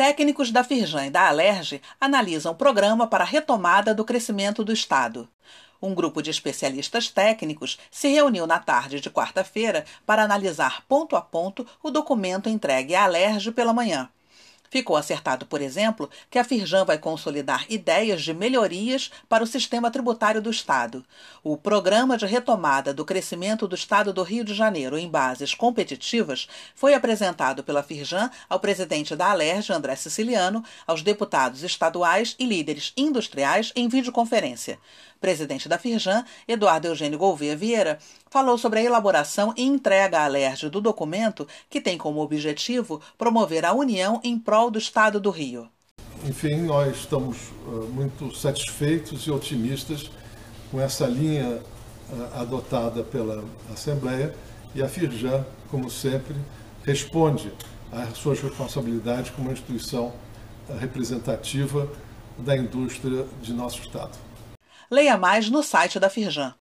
Técnicos da Firjan e da Alerj analisam o programa para a retomada do crescimento do Estado. Um grupo de especialistas técnicos se reuniu na tarde de quarta-feira para analisar ponto a ponto o documento entregue à Alerj pela manhã. Ficou acertado, por exemplo, que a Firjan vai consolidar ideias de melhorias para o sistema tributário do Estado. O Programa de Retomada do Crescimento do Estado do Rio de Janeiro em Bases Competitivas foi apresentado pela Firjan ao presidente da Alerj, André Siciliano, aos deputados estaduais e líderes industriais em videoconferência. Presidente da Firjan, Eduardo Eugênio Gouveia Vieira, falou sobre a elaboração e entrega à Alerj do documento que tem como objetivo promover a união em prol do Estado do Rio. Enfim, nós estamos uh, muito satisfeitos e otimistas com essa linha uh, adotada pela Assembleia e a Firjan, como sempre, responde às suas responsabilidades como uma instituição uh, representativa da indústria de nosso Estado. Leia mais no site da Firjan.